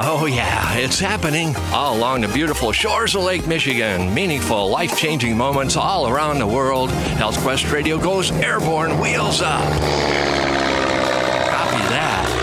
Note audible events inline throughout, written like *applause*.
Oh, yeah, it's happening all along the beautiful shores of Lake Michigan. Meaningful, life changing moments all around the world. Health Quest Radio goes airborne, wheels up.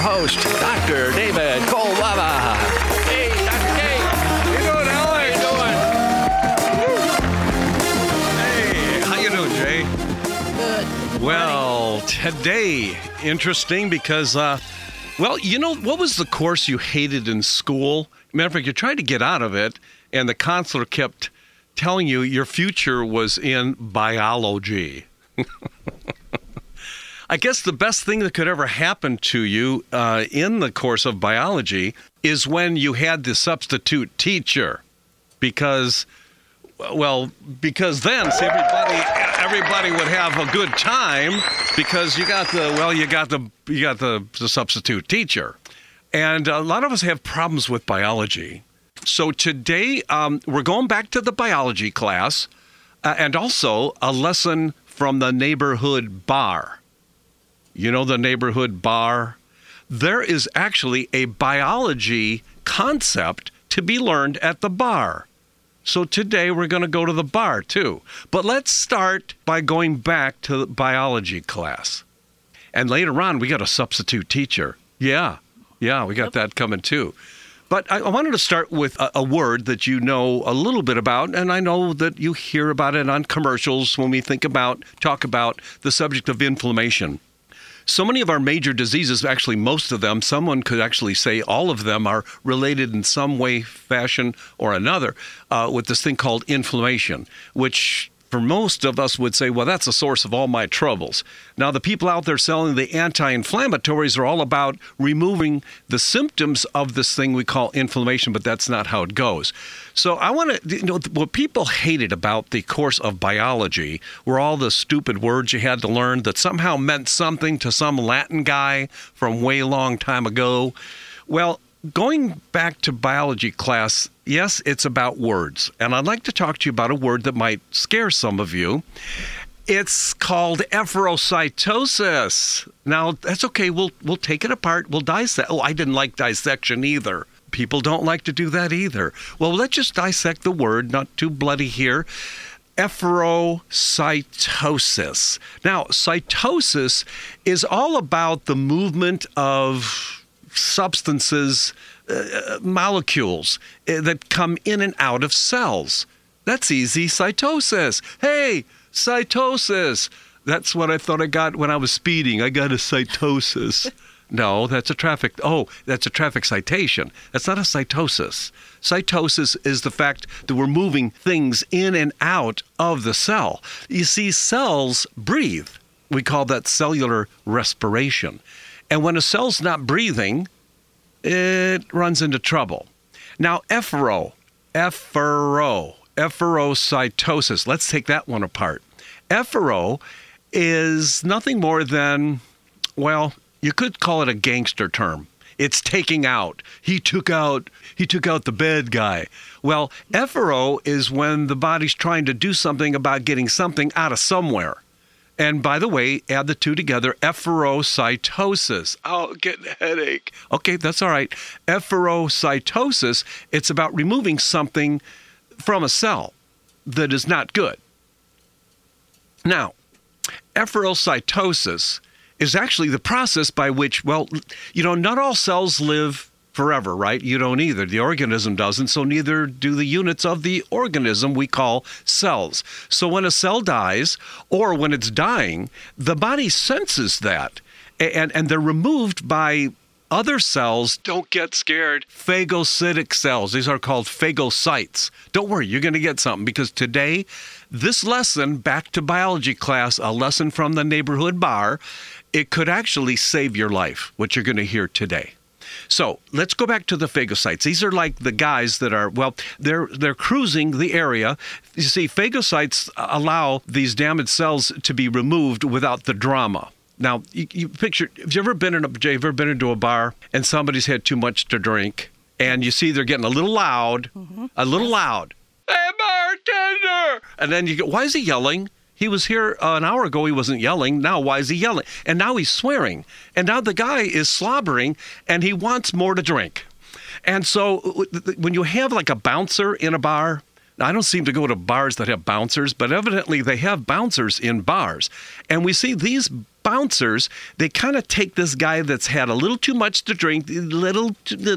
host, Dr. David Cole Hey, Dr. K. How you doing, Alex? How you doing? Hey, how you doing, Jay? Good. Well, today interesting because, uh, well, you know what was the course you hated in school? Matter of fact, you tried to get out of it, and the counselor kept telling you your future was in biology. *laughs* I guess the best thing that could ever happen to you uh, in the course of biology is when you had the substitute teacher, because, well, because then see, everybody everybody would have a good time because you got the well, you got the you got the, the substitute teacher, and a lot of us have problems with biology. So today um, we're going back to the biology class, uh, and also a lesson from the neighborhood bar. You know the neighborhood bar? There is actually a biology concept to be learned at the bar. So today we're going to go to the bar too. But let's start by going back to the biology class. And later on, we got a substitute teacher. Yeah, yeah, we got that coming too. But I I wanted to start with a, a word that you know a little bit about, and I know that you hear about it on commercials when we think about, talk about the subject of inflammation. So many of our major diseases, actually, most of them, someone could actually say all of them are related in some way, fashion, or another uh, with this thing called inflammation, which for most of us would say, well, that's the source of all my troubles. Now, the people out there selling the anti inflammatories are all about removing the symptoms of this thing we call inflammation, but that's not how it goes. So, I want to, you know, what people hated about the course of biology were all the stupid words you had to learn that somehow meant something to some Latin guy from way long time ago. Well, going back to biology class, yes, it's about words. And I'd like to talk to you about a word that might scare some of you. It's called efferocytosis. Now, that's okay. We'll we'll take it apart. We'll dissect. Oh, I didn't like dissection either. People don't like to do that either. Well, let's just dissect the word, not too bloody here. Efferocytosis. Now, cytosis is all about the movement of substances, uh, molecules uh, that come in and out of cells. That's easy. Cytosis. Hey, cytosis. That's what I thought I got when I was speeding. I got a cytosis. *laughs* no, that's a traffic. Oh, that's a traffic citation. That's not a cytosis. Cytosis is the fact that we're moving things in and out of the cell. You see, cells breathe. We call that cellular respiration. And when a cell's not breathing, it runs into trouble. Now, effero, effero, efferocytosis. Let's take that one apart. Effero is nothing more than, well, you could call it a gangster term. It's taking out. He took out. He took out the bad guy. Well, effero is when the body's trying to do something about getting something out of somewhere. And by the way, add the two together efferocytosis. Oh, getting a headache. Okay, that's all right. Efferocytosis, it's about removing something from a cell that is not good. Now, efferocytosis is actually the process by which, well, you know, not all cells live forever, right? You don't either. The organism doesn't, so neither do the units of the organism we call cells. So when a cell dies or when it's dying, the body senses that and and they're removed by other cells don't get scared. Phagocytic cells. These are called phagocytes. Don't worry, you're going to get something because today, this lesson, back to biology class, a lesson from the neighborhood bar, it could actually save your life, what you're going to hear today. So let's go back to the phagocytes. These are like the guys that are well, they're they're cruising the area. You see, phagocytes allow these damaged cells to be removed without the drama. Now, you, you picture, have you ever been in a, have you ever been into a bar and somebody's had too much to drink and you see they're getting a little loud, mm-hmm. a little loud. Hey, bartender! And then you go, why is he yelling? He was here uh, an hour ago. He wasn't yelling. Now, why is he yelling? And now he's swearing. And now the guy is slobbering and he wants more to drink. And so when you have like a bouncer in a bar, I don't seem to go to bars that have bouncers, but evidently they have bouncers in bars. And we see these bouncers, they kind of take this guy that's had a little too much to drink, a little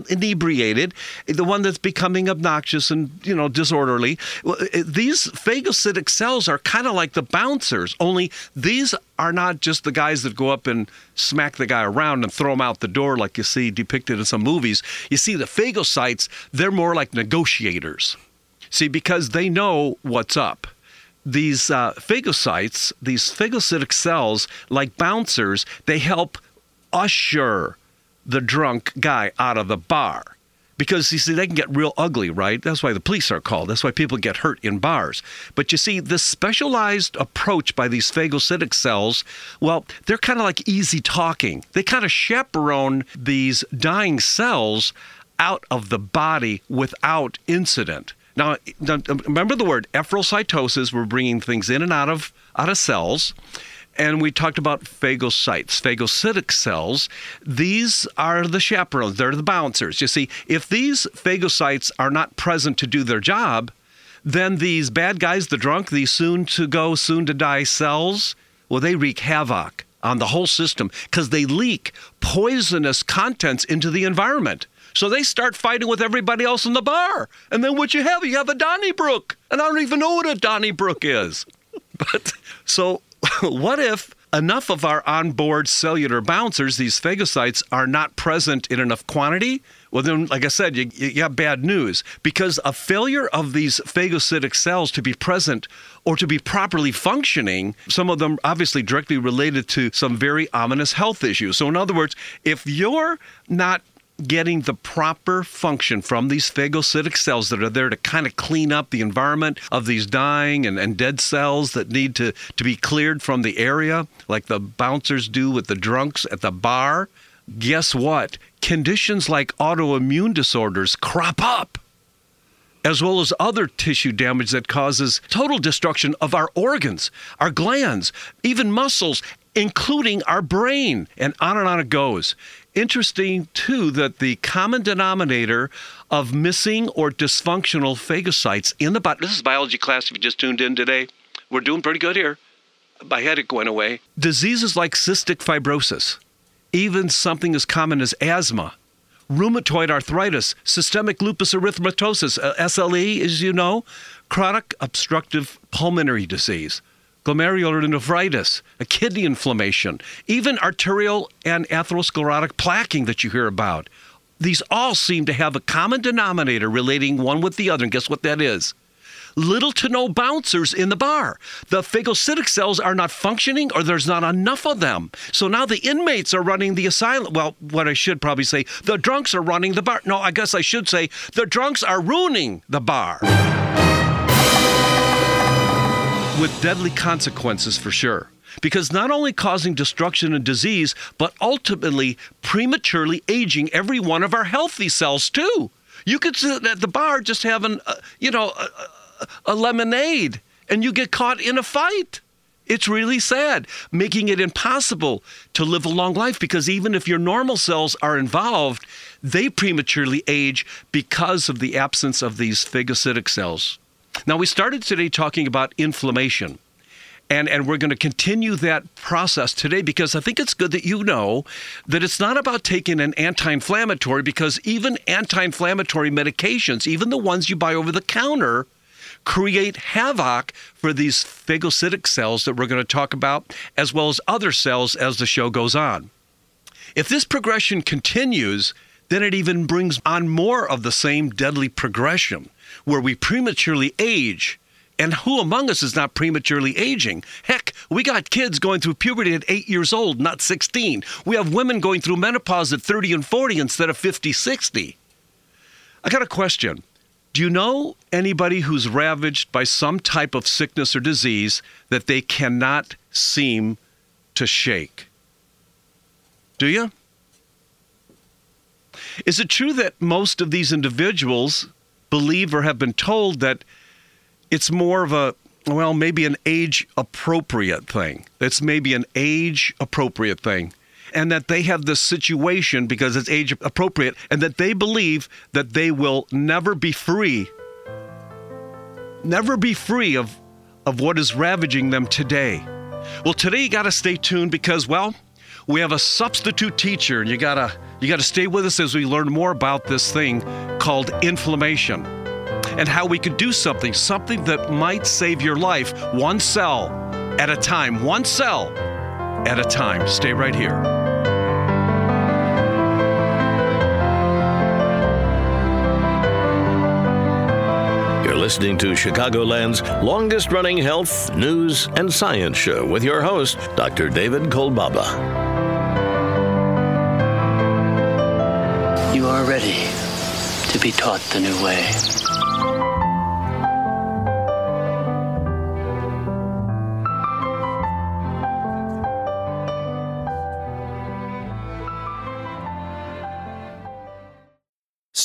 inebriated, the one that's becoming obnoxious and, you know, disorderly. Uh, uh, these phagocytic cells are kind of like the bouncers, only these are not just the guys that go up and smack the guy around and throw him out the door like you see depicted in some movies. You see, the phagocytes, they're more like negotiators. See, because they know what's up these uh, phagocytes, these phagocytic cells, like bouncers, they help usher the drunk guy out of the bar. Because you see, they can get real ugly, right? That's why the police are called. That's why people get hurt in bars. But you see, this specialized approach by these phagocytic cells, well, they're kind of like easy talking. They kind of chaperone these dying cells out of the body without incident. Now, remember the word efferocytosis. We're bringing things in and out of out of cells. And we talked about phagocytes, phagocytic cells. These are the chaperones, they're the bouncers. You see, if these phagocytes are not present to do their job, then these bad guys, the drunk, these soon to go, soon to die cells, well, they wreak havoc on the whole system because they leak poisonous contents into the environment. So they start fighting with everybody else in the bar. And then what you have? You have a Donnybrook. And I don't even know what a Donnybrook is. *laughs* But so *laughs* what if enough of our onboard cellular bouncers, these phagocytes, are not present in enough quantity? Well, then, like I said, you, you have bad news because a failure of these phagocytic cells to be present or to be properly functioning, some of them obviously directly related to some very ominous health issues. So, in other words, if you're not getting the proper function from these phagocytic cells that are there to kind of clean up the environment of these dying and, and dead cells that need to, to be cleared from the area, like the bouncers do with the drunks at the bar, guess what? Conditions like autoimmune disorders crop up as well as other tissue damage that causes total destruction of our organs, our glands, even muscles, including our brain, and on and on it goes. Interesting, too, that the common denominator of missing or dysfunctional phagocytes in the body. This is biology class if you just tuned in today. We're doing pretty good here. My headache went away. Diseases like cystic fibrosis, even something as common as asthma, rheumatoid arthritis, systemic lupus erythematosus, uh, SLE, as you know, chronic obstructive pulmonary disease glomerular nephritis, a kidney inflammation, even arterial and atherosclerotic plaquing that you hear about. These all seem to have a common denominator relating one with the other. And guess what that is? Little to no bouncers in the bar. The phagocytic cells are not functioning or there's not enough of them. So now the inmates are running the asylum. Well, what I should probably say, the drunks are running the bar. No, I guess I should say the drunks are ruining the bar with deadly consequences for sure. Because not only causing destruction and disease, but ultimately prematurely aging every one of our healthy cells too. You could sit at the bar just having, uh, you know, a, a lemonade, and you get caught in a fight. It's really sad, making it impossible to live a long life because even if your normal cells are involved, they prematurely age because of the absence of these phagocytic cells. Now, we started today talking about inflammation. And, and we're going to continue that process today because I think it's good that you know that it's not about taking an anti inflammatory because even anti inflammatory medications, even the ones you buy over the counter, create havoc for these phagocytic cells that we're going to talk about, as well as other cells as the show goes on. If this progression continues, then it even brings on more of the same deadly progression where we prematurely age. And who among us is not prematurely aging? Heck, we got kids going through puberty at eight years old, not 16. We have women going through menopause at 30 and 40 instead of 50, 60. I got a question. Do you know anybody who's ravaged by some type of sickness or disease that they cannot seem to shake? Do you? Is it true that most of these individuals believe or have been told that it's more of a, well, maybe an age appropriate thing? It's maybe an age appropriate thing. And that they have this situation because it's age appropriate, and that they believe that they will never be free, never be free of, of what is ravaging them today. Well, today you got to stay tuned because, well, we have a substitute teacher, and you gotta you gotta stay with us as we learn more about this thing called inflammation and how we could do something, something that might save your life one cell at a time, one cell at a time. Stay right here. Listening to Chicagoland's longest running health, news, and science show with your host, Dr. David Kolbaba. You are ready to be taught the new way.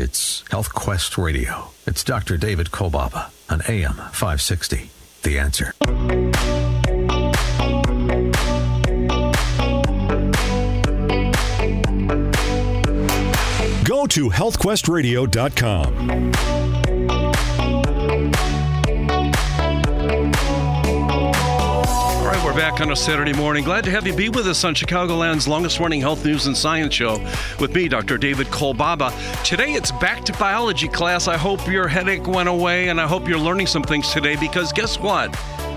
It's Health Quest Radio. It's Dr. David Kolbaba on AM 560. The answer. Go to healthquestradio.com. back on a Saturday morning. Glad to have you be with us on Chicagoland's longest running health news and science show with me, Dr. David Kolbaba. Today it's back to biology class. I hope your headache went away and I hope you're learning some things today because guess what?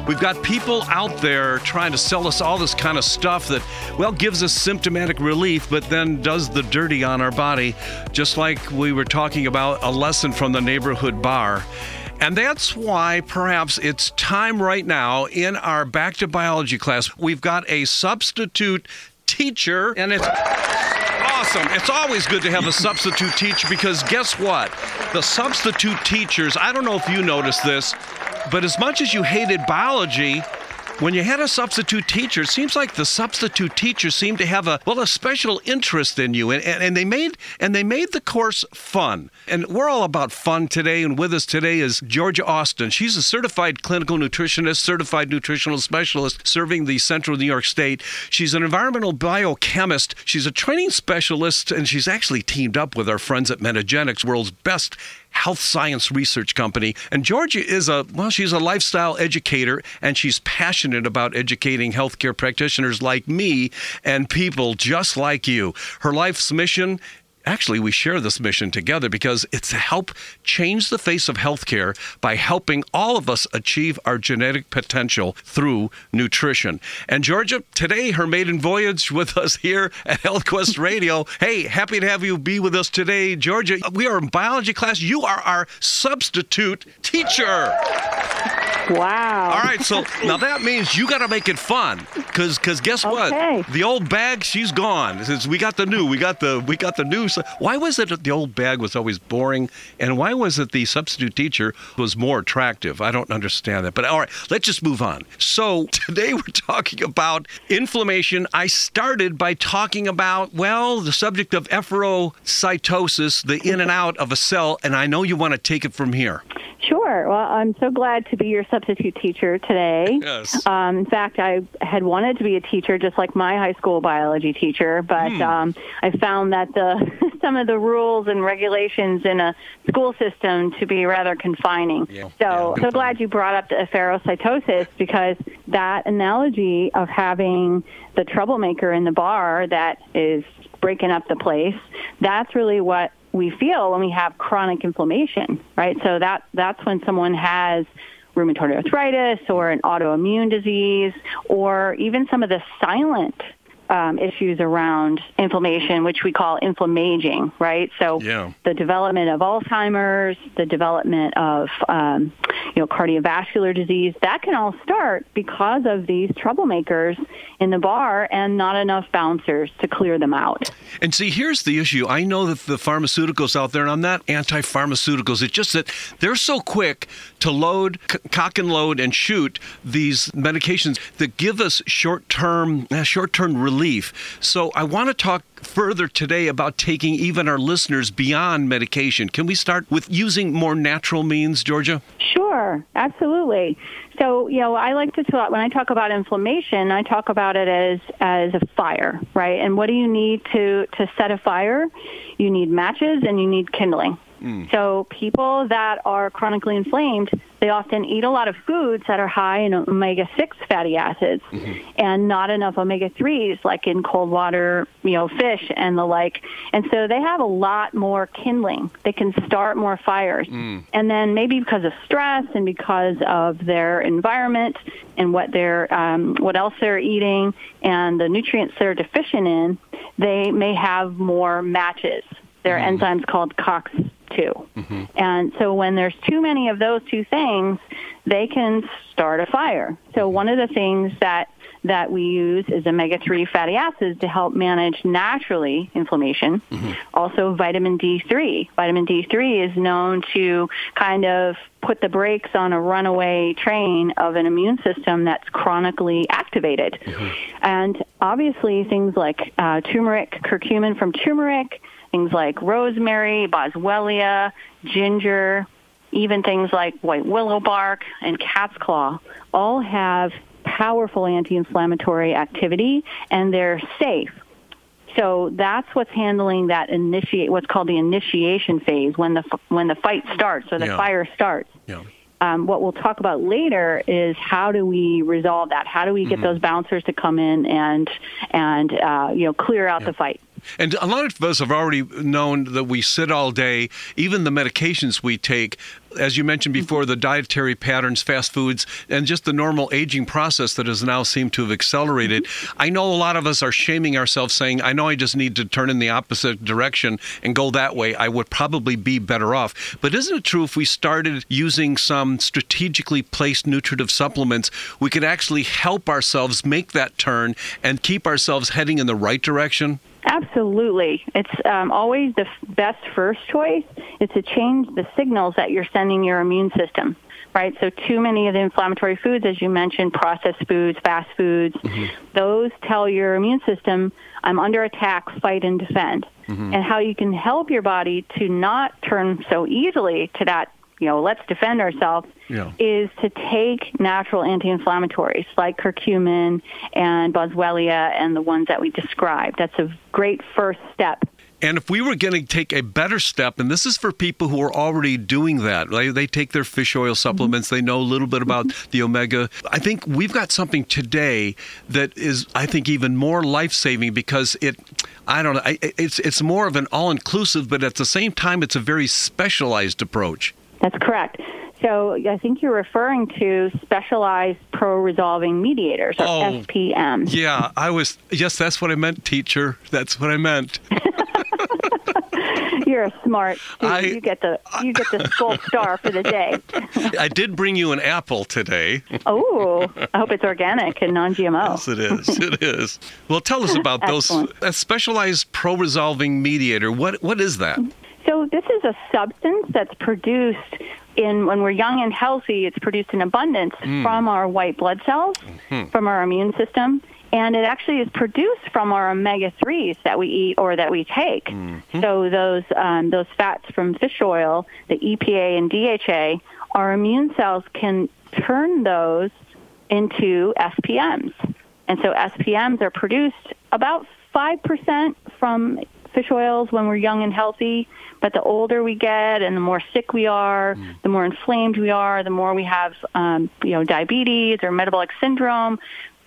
We've got people out there trying to sell us all this kind of stuff that, well, gives us symptomatic relief, but then does the dirty on our body, just like we were talking about a lesson from the neighborhood bar. And that's why perhaps it's time right now in our Back to Biology class. We've got a substitute teacher, and it's awesome. It's always good to have a substitute teacher because guess what? The substitute teachers, I don't know if you noticed this, but as much as you hated biology, when you had a substitute teacher, it seems like the substitute teacher seemed to have a well a special interest in you, and, and, and they made and they made the course fun. And we're all about fun today. And with us today is Georgia Austin. She's a certified clinical nutritionist, certified nutritional specialist, serving the Central New York State. She's an environmental biochemist. She's a training specialist, and she's actually teamed up with our friends at Metagenics, world's best health science research company. And Georgia is a, well, she's a lifestyle educator and she's passionate about educating healthcare practitioners like me and people just like you. Her life's mission actually we share this mission together because it's to help change the face of healthcare by helping all of us achieve our genetic potential through nutrition. And Georgia, today her maiden voyage with *laughs* us here at HealthQuest Radio. hey, happy to have you be with us today, Georgia. We are in biology class. You are our substitute teacher. Wow. All right, so now that means you got to make it fun, because because guess Okay. what? The old bag, she's gone. Since we got the new, we got the we got the new. So why was it that the old bag was always boring, and why was it the substitute teacher was more attractive? I don't understand that. But all right, let's just move on. So *laughs* today we're talking about inflammation. I started by talking about well the subject of efferocytosis, the in and out of a cell, and I know you want to take it from here. Sure. Well, I'm so glad to be your substitute teacher today. *laughs* Yes. Um, in fact, I had wanted to be a teacher just like my high school biology teacher, but Hmm. um, I found that the *laughs* some of the rules and regulations in a school system to be rather confining. Yeah. So, Yeah. so glad you brought up the efferocytosis because that analogy of having the troublemaker in the bar that is breaking up the place, that's really what we feel when we have chronic inflammation, right? So that that's when someone has rheumatoid arthritis or an autoimmune disease or even some of the silent um, issues around inflammation, which we call inflammaging, right? So Yeah. the development of Alzheimer's, the development of um, you know cardiovascular disease, that can all start because of these troublemakers in the bar and not enough bouncers to clear them out. And see, here's the issue. I know that the pharmaceuticals out there, and I'm not anti-pharmaceuticals. It's just that they're so quick to load, c- cock and load, and shoot these medications that give us short-term, uh, short-term relief. So I want to talk further today about taking even our listeners beyond medication. Can we start with using more natural means, Georgia? Sure, absolutely. So, you know, I like to talk when I talk about inflammation, I talk about it as as a fire, right? And what do you need to to set a fire? You need matches and you need kindling. Mm. So, people that are chronically inflamed, they often eat a lot of foods that are high in omega 6 fatty acids mm-hmm. and not enough omega 3s like in cold water, you know, fish and the like. And so they have a lot more kindling. They can start more fires. Mm. And then maybe because of stress and because of their environment and what they're um, what else they're eating and the nutrients they're deficient in, they may have more matches. There are mm-hmm. enzymes called COX2. Mm-hmm. And so when there's too many of those two things, they can start a fire. So mm-hmm. one of the things that that we use is omega-3 fatty acids to help manage naturally inflammation. Also vitamin D3. Vitamin D3 is known to kind of put the brakes on a runaway train of an immune system that's chronically activated. And obviously things like uh, turmeric, curcumin from turmeric, things like rosemary, boswellia, ginger, even things like white willow bark and cat's claw all have powerful anti-inflammatory activity and they're safe. So that's what's handling that initiate what's called the initiation phase when the when the fight starts or the Yeah. fire starts. Yeah. Um, what we'll talk about later is how do we resolve that? How do we get those bouncers to come in and and uh, you know clear out the fight? And a lot of us have already known that we sit all day, even the medications we take, as you mentioned mm-hmm. before, the dietary patterns, fast foods, and just the normal aging process that has now seemed to have accelerated. Mm-hmm. I know a lot of us are shaming ourselves saying, I know I just need to turn in the opposite direction and go that way. I would probably be better off. But isn't it true if we started using some strategically placed nutritive supplements, we could actually help ourselves make that turn and keep ourselves heading in the right direction? Absolutely. It's um, always the f- best first choice is to change the signals that you're sending your immune system, right? So too many of the inflammatory foods, as you mentioned, processed foods, fast foods, those tell your immune system, I'm under attack, fight and defend. And how you can help your body to not turn so easily to that, you know, let's defend ourselves Yeah. is to take natural anti-inflammatories like curcumin and boswellia and the ones that we described. That's a great first step. And if we were going to take a better step, and this is for people who are already doing that, they, they take their fish oil supplements, they know a little bit about mm-hmm. the omega. I think we've got something today that is, I think, even more life saving because it, I don't know, it's, it's more of an all inclusive, but at the same time, it's a very specialized approach. That's correct. So I think you're referring to specialized pro-resolving mediators, or Oh. SPMs. Yeah, I was, yes, that's what I meant, teacher. That's what I meant. *laughs* You're a smart. I- you get the you get the gold star for the day. *laughs* I did bring you an apple today. Oh, I hope it's organic and non-GMO. Yes, it is. It is. Well, tell us about those Excellent. a specialized pro-resolving mediator. What what is that? So this is a substance that's produced in when we're young and healthy. It's produced in abundance hmm. from our white blood cells, mm-hmm. from our immune system, and it actually is produced from our omega threes that we eat or that we take. Mm-hmm. So those um, those fats from fish oil, the EPA and DHA, our immune cells can turn those into SPMs. And so SPMs are produced about 5% from fish oils when we're young and healthy, but the older we get and the more sick we are, the more inflamed we are, the more we have um, you know diabetes or metabolic syndrome,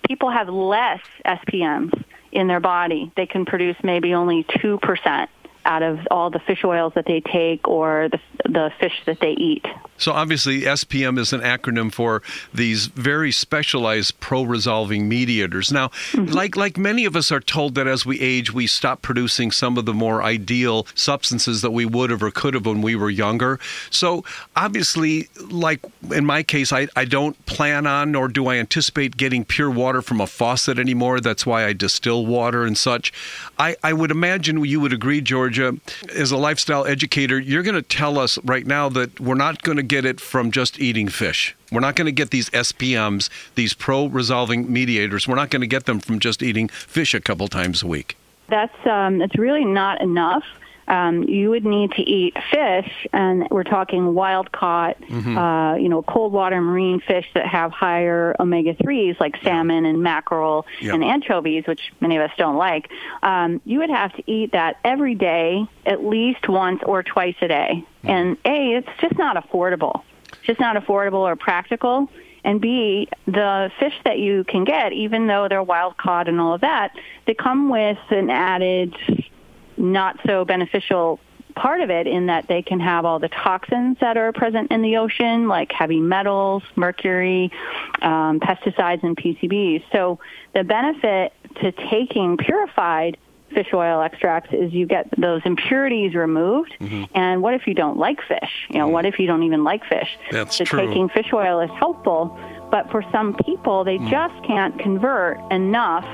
people have less SPMs in their body. They can produce maybe only 2% out of all the fish oils that they take or the the fish that they eat. So obviously, SPM is an acronym for these very specialized pro-resolving mediators. Now, mm-hmm. like like many of us are told that as we age, we stop producing some of the more ideal substances that we would have or could have when we were younger. So obviously, like in my case, I, I don't plan on nor do I anticipate getting pure water from a faucet anymore. That's why I distill water and such. I, I would imagine you would agree, Georgia, as a lifestyle educator, you're going to tell us right now that we're not going to get it from just eating fish. We're not going to get these SPMs, these pro resolving mediators. We're not going to get them from just eating fish a couple times a week. That's um, that's really not enough. Um, you would need to eat fish, and we're talking wild caught, uh, you know, cold water marine fish that have higher omega threes, like salmon and mackerel and anchovies, which many of us don't like. Um, you would have to eat that every day, at least once or twice a day. And a, it's just not affordable. It's just not affordable or practical. And B, the fish that you can get, even though they're wild caught and all of that, they come with an added not so beneficial part of it in that they can have all the toxins that are present in the ocean, like heavy metals, mercury, um, pesticides, and PCBs. So the benefit to taking purified fish oil extracts is you get those impurities removed. Mm-hmm. And what if you don't like fish? You know, what mm. if you don't even like fish? That's so true. taking fish oil is helpful, but for some people, they mm. just can't convert enough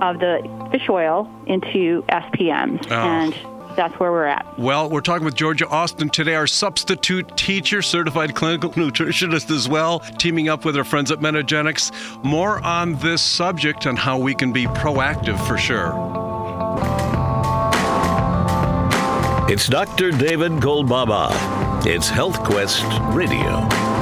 of the fish oil into SPMs. Oh. Ah. And that's where we're at. Well, we're talking with Georgia Austin today, our substitute teacher, certified clinical *laughs* nutritionist as well, teaming up with our friends at Metagenics. More on this subject and how we can be proactive for sure. It's Dr. David Kolbaba. It's HealthQuest Radio.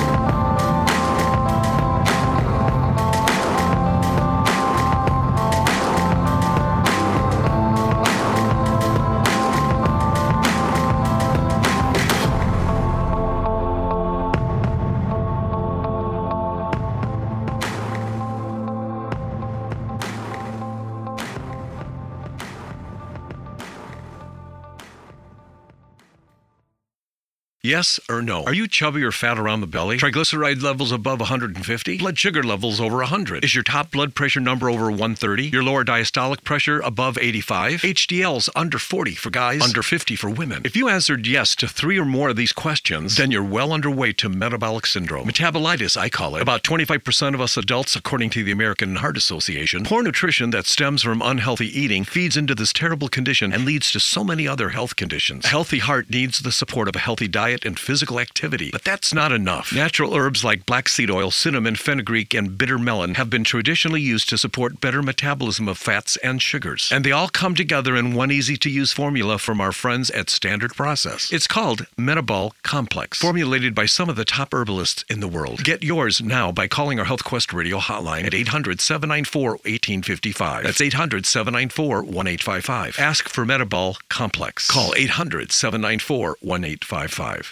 Yes or no? Are you chubby or fat around the belly? Triglyceride levels above 150? Blood sugar levels over 100? Is your top blood pressure number over 130? Your lower diastolic pressure above 85? HDL's under 40 for guys, under 50 for women. If you answered yes to three or more of these questions, then you're well underway to metabolic syndrome. Metabolitis, I call it. About 25% of us adults, according to the American Heart Association, poor nutrition that stems from unhealthy eating feeds into this terrible condition and leads to so many other health conditions. A healthy heart needs the support of a healthy diet diet and physical activity. But that's not enough. Natural herbs like black seed oil, cinnamon, fenugreek, and bitter melon have been traditionally used to support better metabolism of fats and sugars. And they all come together in one easy to use formula from our friends at Standard Process. It's called Metabol Complex, formulated by some of the top herbalists in the world. Get yours now by calling our Health Quest Radio hotline at 800 794 1855. That's 800 794 1855. Ask for Metabol Complex. Call 800 794 1855.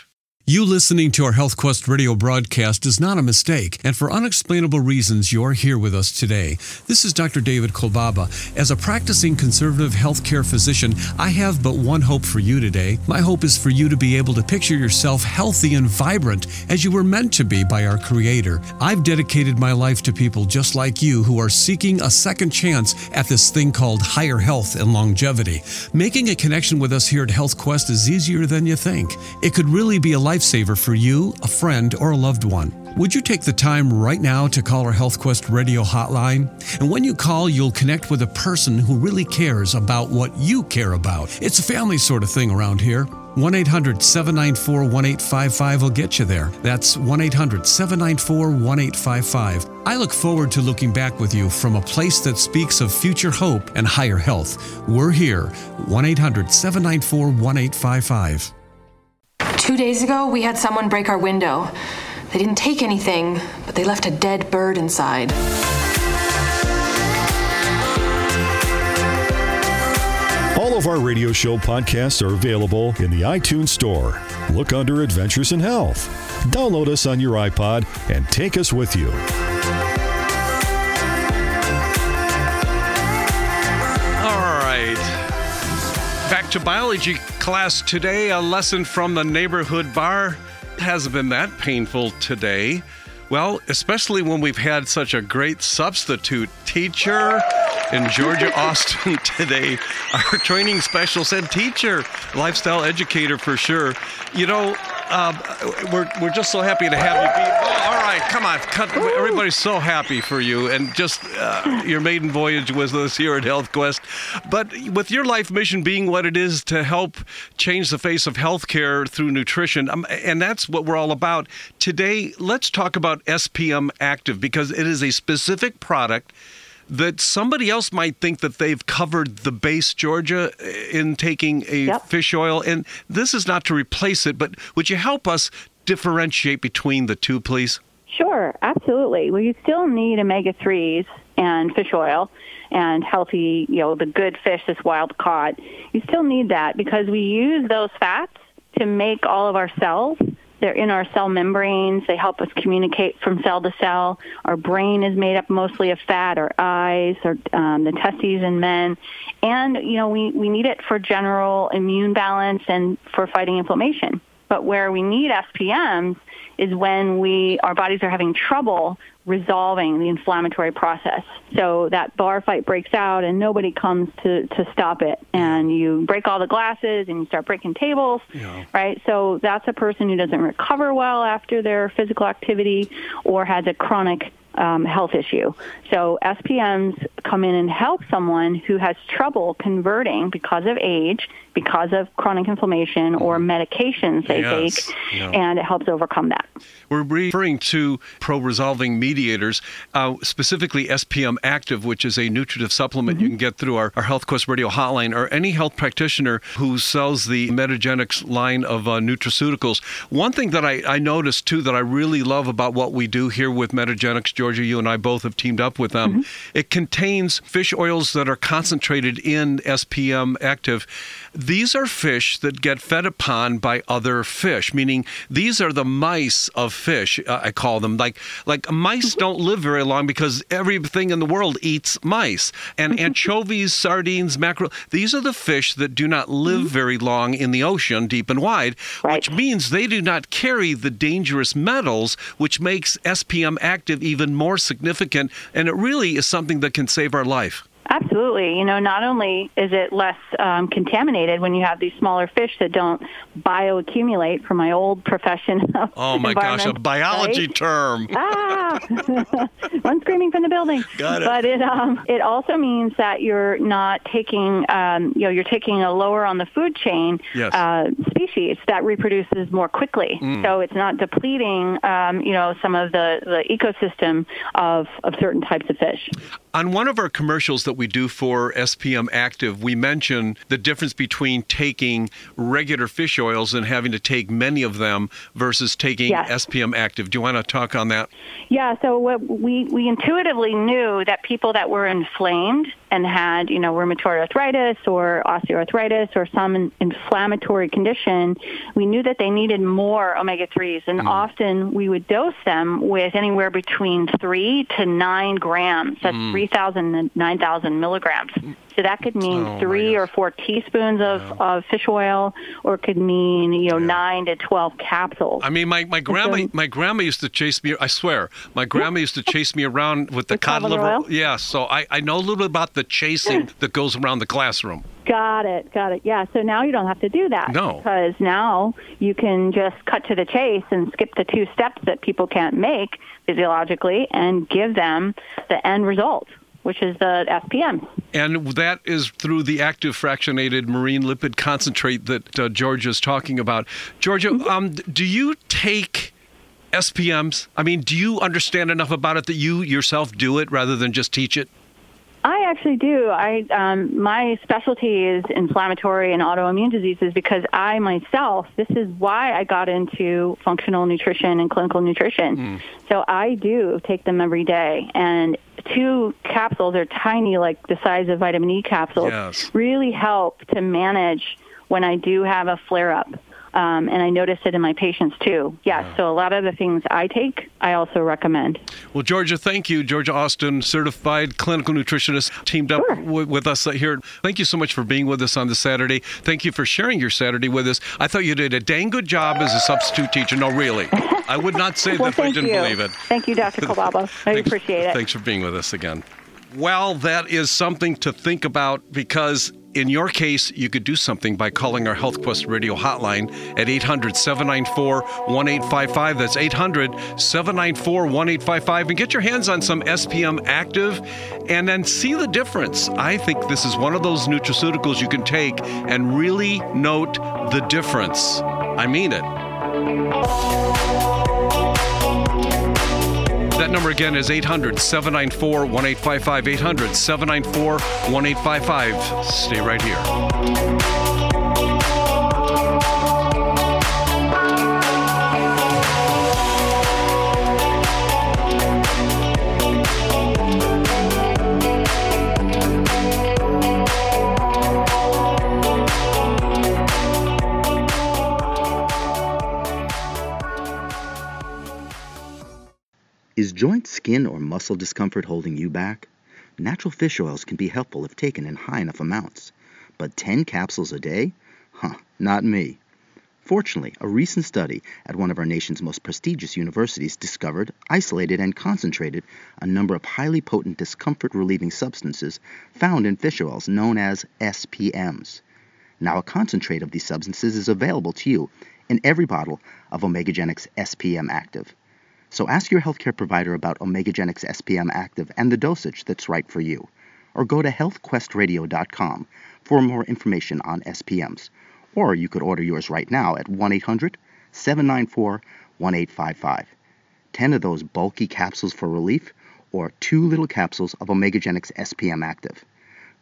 You listening to our Health Quest radio broadcast is not a mistake, and for unexplainable reasons, you're here with us today. This is Dr. David Kolbaba. As a practicing conservative healthcare physician, I have but one hope for you today. My hope is for you to be able to picture yourself healthy and vibrant as you were meant to be by our Creator. I've dedicated my life to people just like you who are seeking a second chance at this thing called higher health and longevity. Making a connection with us here at Health Quest is easier than you think. It could really be a life lifesaver for you, a friend, or a loved one. Would you take the time right now to call our HealthQuest radio hotline? And when you call, you'll connect with a person who really cares about what you care about. It's a family sort of thing around here. 1 800 794 1855 will get you there. That's 1 800 794 1855. I look forward to looking back with you from a place that speaks of future hope and higher health. We're here. 1 800 794 1855. Two days ago, we had someone break our window. They didn't take anything, but they left a dead bird inside. All of our radio show podcasts are available in the iTunes Store. Look under Adventures in Health. Download us on your iPod and take us with you. Back to biology class today. A lesson from the neighborhood bar. Hasn't been that painful today. Well, especially when we've had such a great substitute teacher in Georgia *laughs* Austin today. Our training specialist said teacher, lifestyle educator for sure. You know, um, we're, we're just so happy to have you be. Oh, all right, come on. Cut, everybody's so happy for you. And just uh, your maiden voyage with us here at Health Quest. But with your life mission being what it is to help change the face of healthcare through nutrition, um, and that's what we're all about. Today, let's talk about SPM Active because it is a specific product that somebody else might think that they've covered the base, Georgia, in taking a Yep. fish oil. And this is not to replace it, but would you help us differentiate between the two, please? Sure, absolutely. Well, you still need omega 3s and fish oil and healthy, you know, the good fish that's wild caught. You still need that because we use those fats to make all of our cells. They're in our cell membranes. They help us communicate from cell to cell. Our brain is made up mostly of fat, our eyes, or um, the testes in men. And, you know, we, we need it for general immune balance and for fighting inflammation. But where we need SPMs is when we our bodies are having trouble resolving the inflammatory process. So that bar fight breaks out and nobody comes to, to stop it. And you break all the glasses and you start breaking tables, right? So that's a person who doesn't recover well after their physical activity or has a chronic um, health issue. So SPMs come in and help someone who has trouble converting because of age, because of chronic inflammation or medications they Yes. take, Yeah. and it helps overcome that. We're referring to pro resolving mediators, uh, specifically SPM Active, which is a nutritive supplement you can get through our, our Health Quest Radio hotline or any health practitioner who sells the Metagenics line of uh, nutraceuticals. One thing that I, I noticed too that I really love about what we do here with Metagenics, Georgia, you and I both have teamed up with them. Mm-hmm. It contains fish oils that are concentrated in SPM Active. These are fish that get fed upon by other fish, meaning these are the mice of fish. Uh, I call them like like mice mm-hmm. don't live very long because everything in the world eats mice. And mm-hmm. anchovies, sardines, mackerel, these are the fish that do not live very long in the ocean, deep and wide, which means they do not carry the dangerous metals, which makes SPM active even more significant. And it really is something that can save our life. Absolutely. You know, not only is it less um, contaminated when you have these smaller fish that don't bioaccumulate from my old profession. *laughs* Of Oh my gosh, a biology right? term. ah, *laughs* run screaming from the building. Got it. But it um, it also means that you're not taking um, you know you're taking a lower on the food chain Yes. uh, species that reproduces more quickly. Mm. So it's not depleting um, you know some of the the ecosystem of of certain types of fish. On one of our commercials that we do for SPM Active, we mention the difference between taking regular fish oils and having to take many of them versus taking Yes. SPM Active. Do you want to talk on that? Yeah, so what we, we intuitively knew that people that were inflamed and had, you know, rheumatoid arthritis or osteoarthritis or some inflammatory condition, we knew that they needed more omega-3s. And Mm. often we would dose them with anywhere between 3 to 9 grams. That's Mm. 3,000 and 9,000 milligrams. So that could mean Oh, three or four teaspoons of, of fish oil, or it could mean, you know, 9 to 12 capsules. I mean, my, my grandma so- my grandma used to chase me. I swear, my grandma used to chase me around with the With cod liver oil? Yeah, so I, I know a little bit about the chasing *laughs* that goes around the classroom. Got it, got it. Yeah, so now you don't have to do that. No. Because now you can just cut to the chase and skip the two steps that people can't make physiologically and give them the end result, which is the SPM. And that is through the active fractionated marine lipid concentrate that uh, Georgia's talking about. Georgia, Mm-hmm. um, do you take SPMs? I mean, do you understand enough about it that you yourself do it rather than just teach it? I actually do. I um, my specialty is inflammatory and autoimmune diseases because I myself. This is why I got into functional nutrition and clinical nutrition. So I do take them every day, and two capsules are tiny, like the size of vitamin E capsules. Yes. Really help to manage when I do have a flare up. Um, and I notice it in my patients too. Yes, so a lot of the things I take, I also recommend. Well, Georgia, thank you. Georgia Austin, certified clinical nutritionist, teamed up Sure. w- with us here. Thank you so much for being with us on this Saturday. Thank you for sharing your Saturday with us. I thought you did a dang good job as a substitute teacher. No, really. *laughs* I would not say well, that if I didn't you. believe it. Thank you, Dr. *laughs* Kolbaba. I appreciate it. Thanks for being with us again. Well, that is something to think about because in your case, you could do something by calling our Health Quest radio hotline at 800 794 1855. That's 800 794 1855. And get your hands on some SPM Active and then see the difference. I think this is one of those nutraceuticals you can take and really note the difference. I mean it. That number again is 800 794 1855. 800 794 1855. Stay right here. Is joint, skin, or muscle discomfort holding you back? Natural fish oils can be helpful if taken in high enough amounts. But 10 capsules a day? Huh, not me. Fortunately, a recent study at one of our nation's most prestigious universities discovered, isolated, and concentrated a number of highly potent discomfort relieving substances found in fish oils known as SPMs. Now, a concentrate of these substances is available to you in every bottle of OmegaGenics SPM Active. So ask your healthcare provider about OmegaGenics SPM Active and the dosage that's right for you. Or go to healthquestradio.com for more information on SPMs. Or you could order yours right now at 1 800 794 1855. 10 of those bulky capsules for relief, or two little capsules of OmegaGenics SPM Active.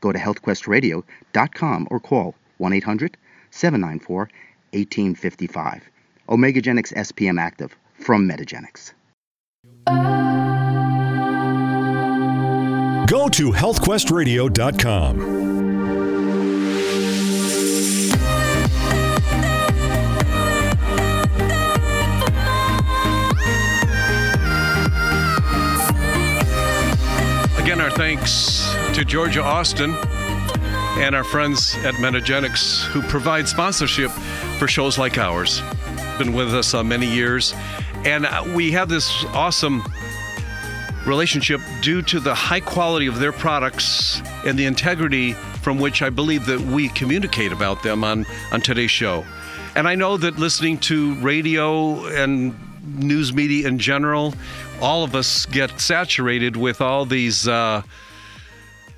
Go to healthquestradio.com or call 1 800 794 1855. OmegaGenics SPM Active from Metagenics. Go to healthquestradio.com. Again, our thanks to Georgia Austin and our friends at Metagenics who provide sponsorship for shows like ours. Been with us uh, many years, and uh, we have this awesome relationship due to the high quality of their products and the integrity from which I believe that we communicate about them on, on today's show. And I know that listening to radio and news media in general, all of us get saturated with all these uh,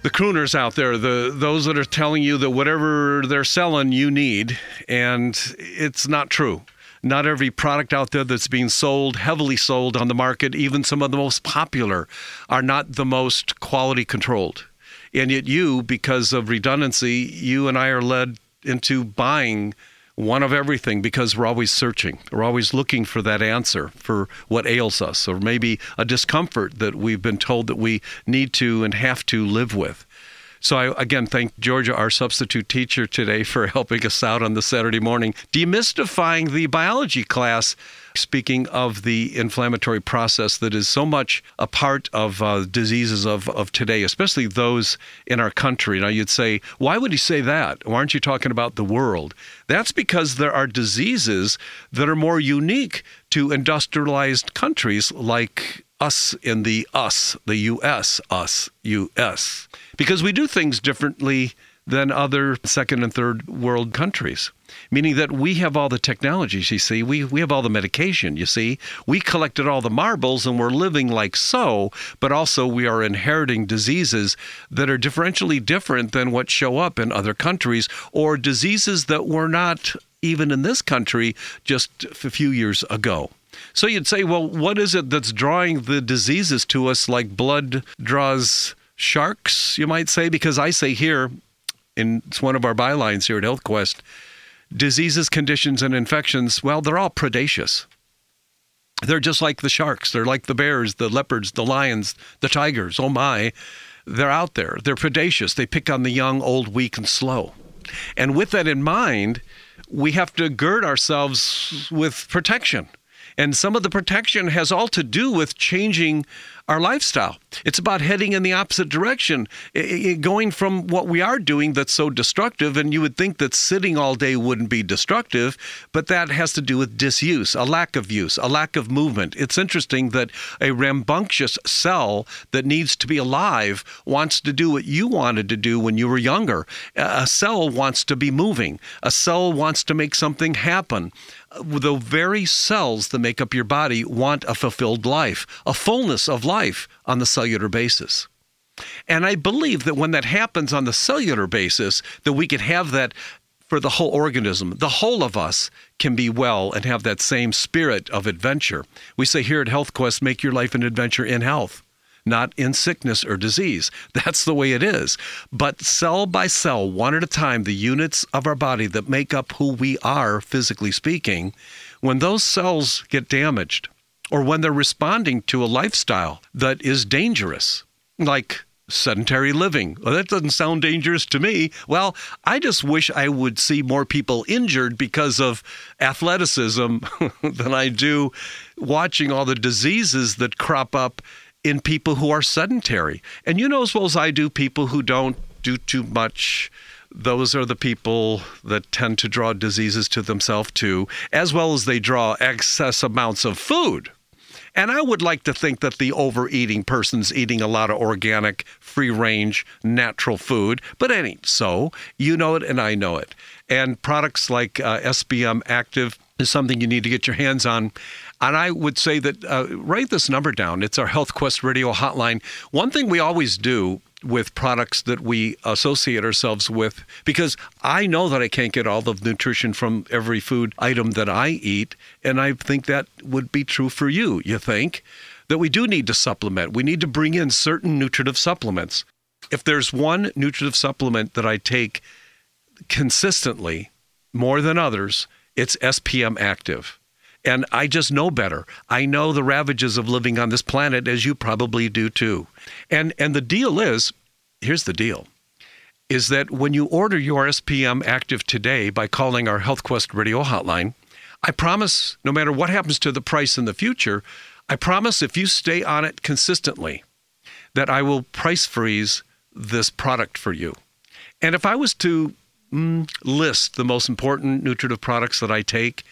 the crooners out there, the those that are telling you that whatever they're selling you need, and it's not true. Not every product out there that's being sold, heavily sold on the market, even some of the most popular, are not the most quality controlled. And yet, you, because of redundancy, you and I are led into buying one of everything because we're always searching. We're always looking for that answer for what ails us, or maybe a discomfort that we've been told that we need to and have to live with. So I again thank Georgia, our substitute teacher today, for *laughs* helping us out on the Saturday morning, demystifying the biology class. Speaking of the inflammatory process that is so much a part of uh, diseases of, of today, especially those in our country. Now, you'd say, why would he say that? Why aren't you talking about the world? That's because there are diseases that are more unique to industrialized countries like us in the us, the US, us, US, because we do things differently than other second and third world countries. Meaning that we have all the technologies, you see, we, we have all the medication, you see. We collected all the marbles and we're living like so, but also we are inheriting diseases that are differentially different than what show up in other countries, or diseases that were not even in this country just a few years ago. So you'd say, well, what is it that's drawing the diseases to us like blood draws sharks, you might say? Because I say here, in it's one of our bylines here at HealthQuest, diseases, conditions, and infections, well, they're all predaceous. They're just like the sharks. They're like the bears, the leopards, the lions, the tigers. Oh my. They're out there. They're predaceous. They pick on the young, old, weak, and slow. And with that in mind, we have to gird ourselves with protection. And some of the protection has all to do with changing our lifestyle. It's about heading in the opposite direction, going from what we are doing that's so destructive. And you would think that sitting all day wouldn't be destructive, but that has to do with disuse, a lack of use, a lack of movement. It's interesting that a rambunctious cell that needs to be alive wants to do what you wanted to do when you were younger. A cell wants to be moving, a cell wants to make something happen Uh, the very cells that make up your body want a fulfilled life, a fullness of life on the cellular basis. And I believe that when that happens on the cellular basis, that we can have that for the whole organism. The whole of us can be well and have that same spirit of adventure. We say here at HealthQuest, make your life an adventure in health not in sickness or disease. *laughs* That's the way it is. But cell by cell, one at a time, the units of our body that make up who we are, physically speaking, when those cells get damaged, or when they're responding to a lifestyle that is dangerous, like sedentary living. Well, that doesn't sound dangerous to me. Well, I just wish I would see more people injured because of athleticism *laughs* than I do watching all the diseases that crop up in people who are sedentary. And you know as well as I do, people who don't do too much. Those are the people that tend to draw diseases to themselves too, as well as they draw excess amounts of food. And I would like to think that the overeating person's eating a lot of organic, free range, natural food, but ain't so. You know it, and I know it. And products like uh, SPM Active is something you need to get your hands on. And I would say that uh, write this number down. It's our Health Quest radio hotline. One thing we always do with products that we associate ourselves with, because I know that I can't get all the nutrition from every food item that I eat. And I think that would be true for you, you think? That we do need to supplement. We need to bring in certain nutritive supplements. If there's one nutritive supplement that I take consistently more than others, it's SPM Active. And I just know better. I know the ravages of living on this planet as you probably do too. And and the deal is, here's the deal. Is that when you order your SPM active today by calling our HealthQuest radio hotline, I promise no matter what happens to the price in the future, I promise if you stay on it consistently that I will price freeze this product for you. And if I was to mm, list the most important nutritive products that I take,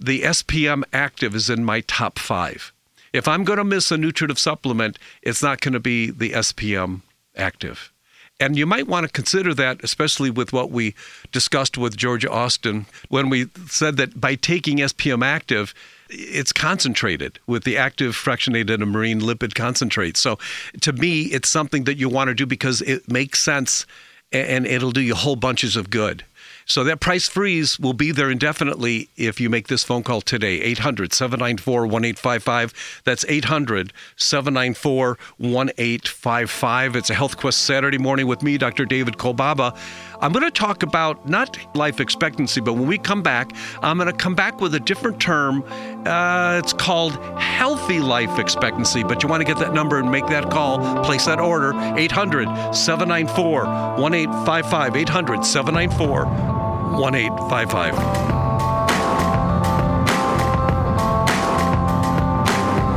the SPM Active is in my top five. If I'm going to miss a nutritive supplement, it's not going to be the SPM Active. And you might want to consider that, especially with what we discussed with Georgia Austin when we said that by taking SPM active, it's concentrated with the active fractionated and marine lipid concentrate. So to me, it's something that you want to do because it makes sense and it'll do you whole bunches of good. So that price freeze will be there indefinitely if you make this phone call today. 800 794 1855. That's 800 794 1855. It's a Health Quest Saturday morning with me, Dr. David Kolbaba. I'm going to talk about not life expectancy, but when we come back, I'm going to come back with a different term. Uh, it's called healthy life expectancy, but you want to get that number and make that call, place that order. 800 794 1855. 800 794 1855.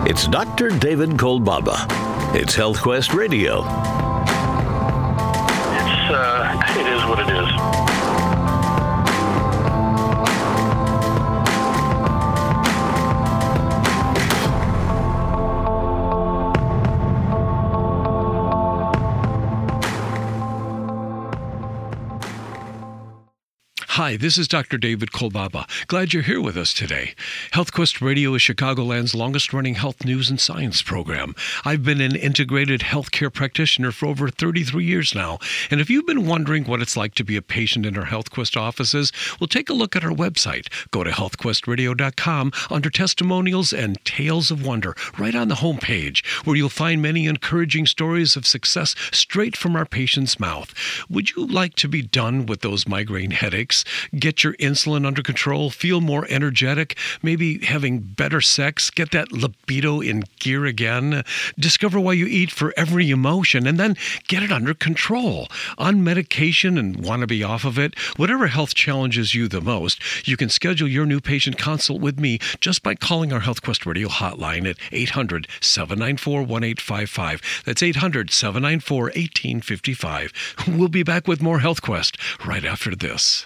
It's Dr. David Kolbaba. It's HealthQuest Radio. It's uh, it is what it is. Hi, this is Dr. David Kolbaba. Glad you're here with us today. HealthQuest Radio is Chicagoland's longest running health news and science program. I've been an integrated healthcare practitioner for over 33 years now. And if you've been wondering what it's like to be a patient in our HealthQuest offices, well, take a look at our website. Go to healthquestradio.com under testimonials and tales of wonder, right on the homepage, where you'll find many encouraging stories of success straight from our patient's mouth. Would you like to be done with those migraine headaches? Get your insulin under control, feel more energetic, maybe having better sex, get that libido in gear again, discover why you eat for every emotion, and then get it under control. On medication and want to be off of it, whatever health challenges you the most, you can schedule your new patient consult with me just by calling our HealthQuest Radio hotline at 800 794 1855. That's 800 794 1855. We'll be back with more HealthQuest right after this.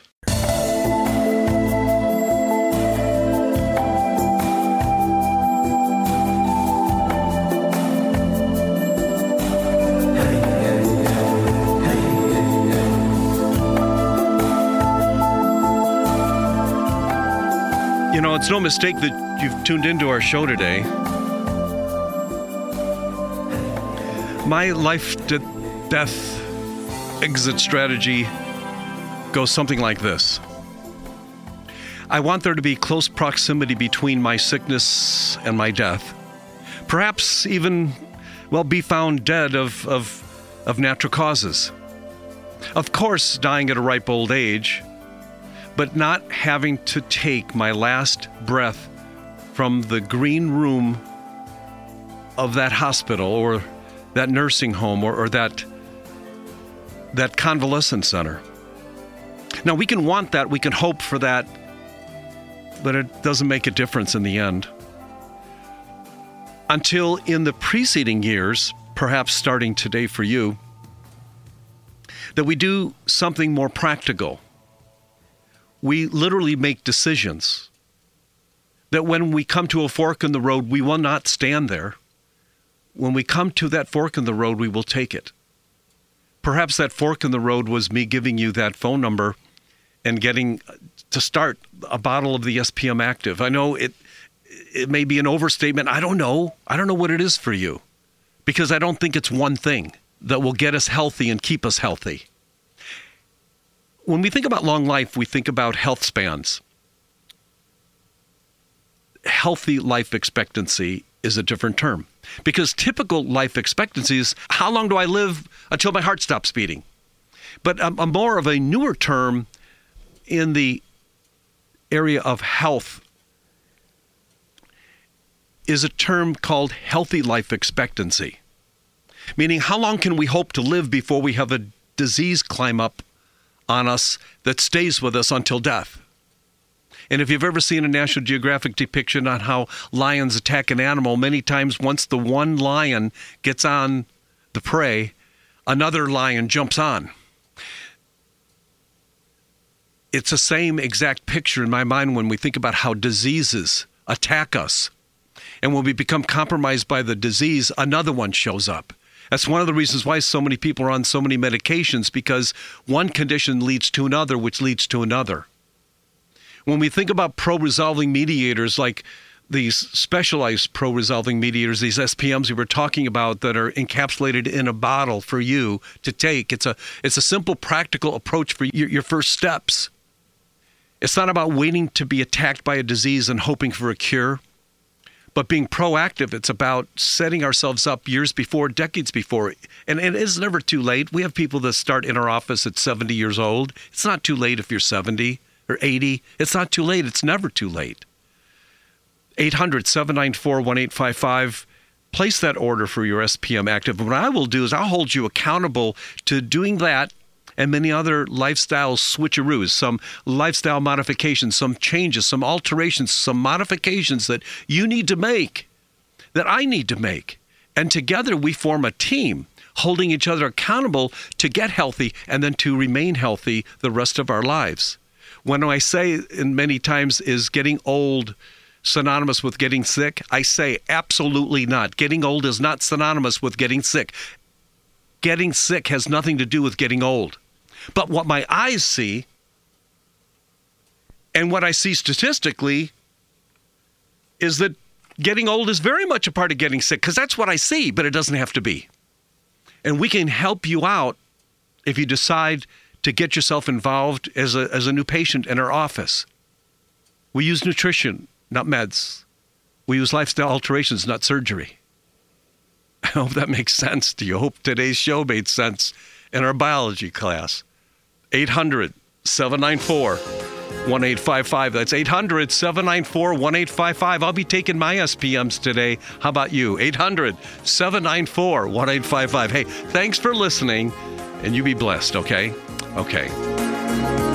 You know, it's no mistake that you've tuned into our show today. My life to death exit strategy goes something like this I want there to be close proximity between my sickness and my death. Perhaps even, well, be found dead of, of, of natural causes. Of course, dying at a ripe old age but not having to take my last breath from the green room of that hospital or that nursing home or, or that that convalescent center. Now we can want that, we can hope for that, but it doesn't make a difference in the end. Until in the preceding years, perhaps starting today for you, that we do something more practical we literally make decisions that when we come to a fork in the road, we will not stand there. When we come to that fork in the road, we will take it. Perhaps that fork in the road was me giving you that phone number and getting uh, to start a bottle of the SPM active. I know it it may be an overstatement. I don't know. I don't know what it is for you because I don't think it's one thing that will get us healthy and keep us healthy when we think about long life, we think about health spans. Healthy life expectancy is a different term because typical life expectancy is how long do I live until my heart stops beating? But a, a more of a newer term in the area of health is a term called healthy life expectancy, meaning how long can we hope to live before we have a disease climb up on us that stays with us until death. And if you've ever seen a National Geographic depiction on how lions attack an animal, many times once the one lion gets on the prey, another lion jumps on. It's the same exact picture in my mind when we think about how diseases attack us. And when we become compromised by the disease, another one shows up. That's one of the reasons why so many people are on so many medications because one condition leads to another, which leads to another. When we think about pro resolving mediators like these specialized pro resolving mediators, these SPMs we were talking about that are encapsulated in a bottle for you to take, it's a, it's a simple, practical approach for your, your first steps. It's not about waiting to be attacked by a disease and hoping for a cure but being proactive it's about setting ourselves up years before decades before. And, it is never too late. We have people that start in our office at 70 years old. It's not too late if you're 70 or 80 it's not too late. It's never too late. 800-794-1855 place that order for your spm active. What i will do is i'll hold you accountable to doing that and many other lifestyle switcheroos, some lifestyle modifications, some changes, some alterations, some modifications that you need to make, that I need to make. And together we form a team holding each other accountable to get healthy and then to remain healthy the rest of our lives. When I say, and many times, is getting old synonymous with getting sick? I say absolutely not. Getting old is not synonymous with getting sick. Getting sick has nothing to do with getting old. But what my eyes see and what I see statistically is that getting old is very much a part of getting sick because that's what I see, but it doesn't have to be. And we can help you out if you decide to get yourself involved as a, as a new patient in our office. We use nutrition, not meds. We use lifestyle alterations, not surgery. *laughs* I hope that makes sense to you. Hope today's show made sense in our biology class. 800 794 1855. That's 800 794 1855. I'll be taking my SPMs today. How about you? 800 794 1855. Hey, thanks for listening, and you be blessed, okay? Okay.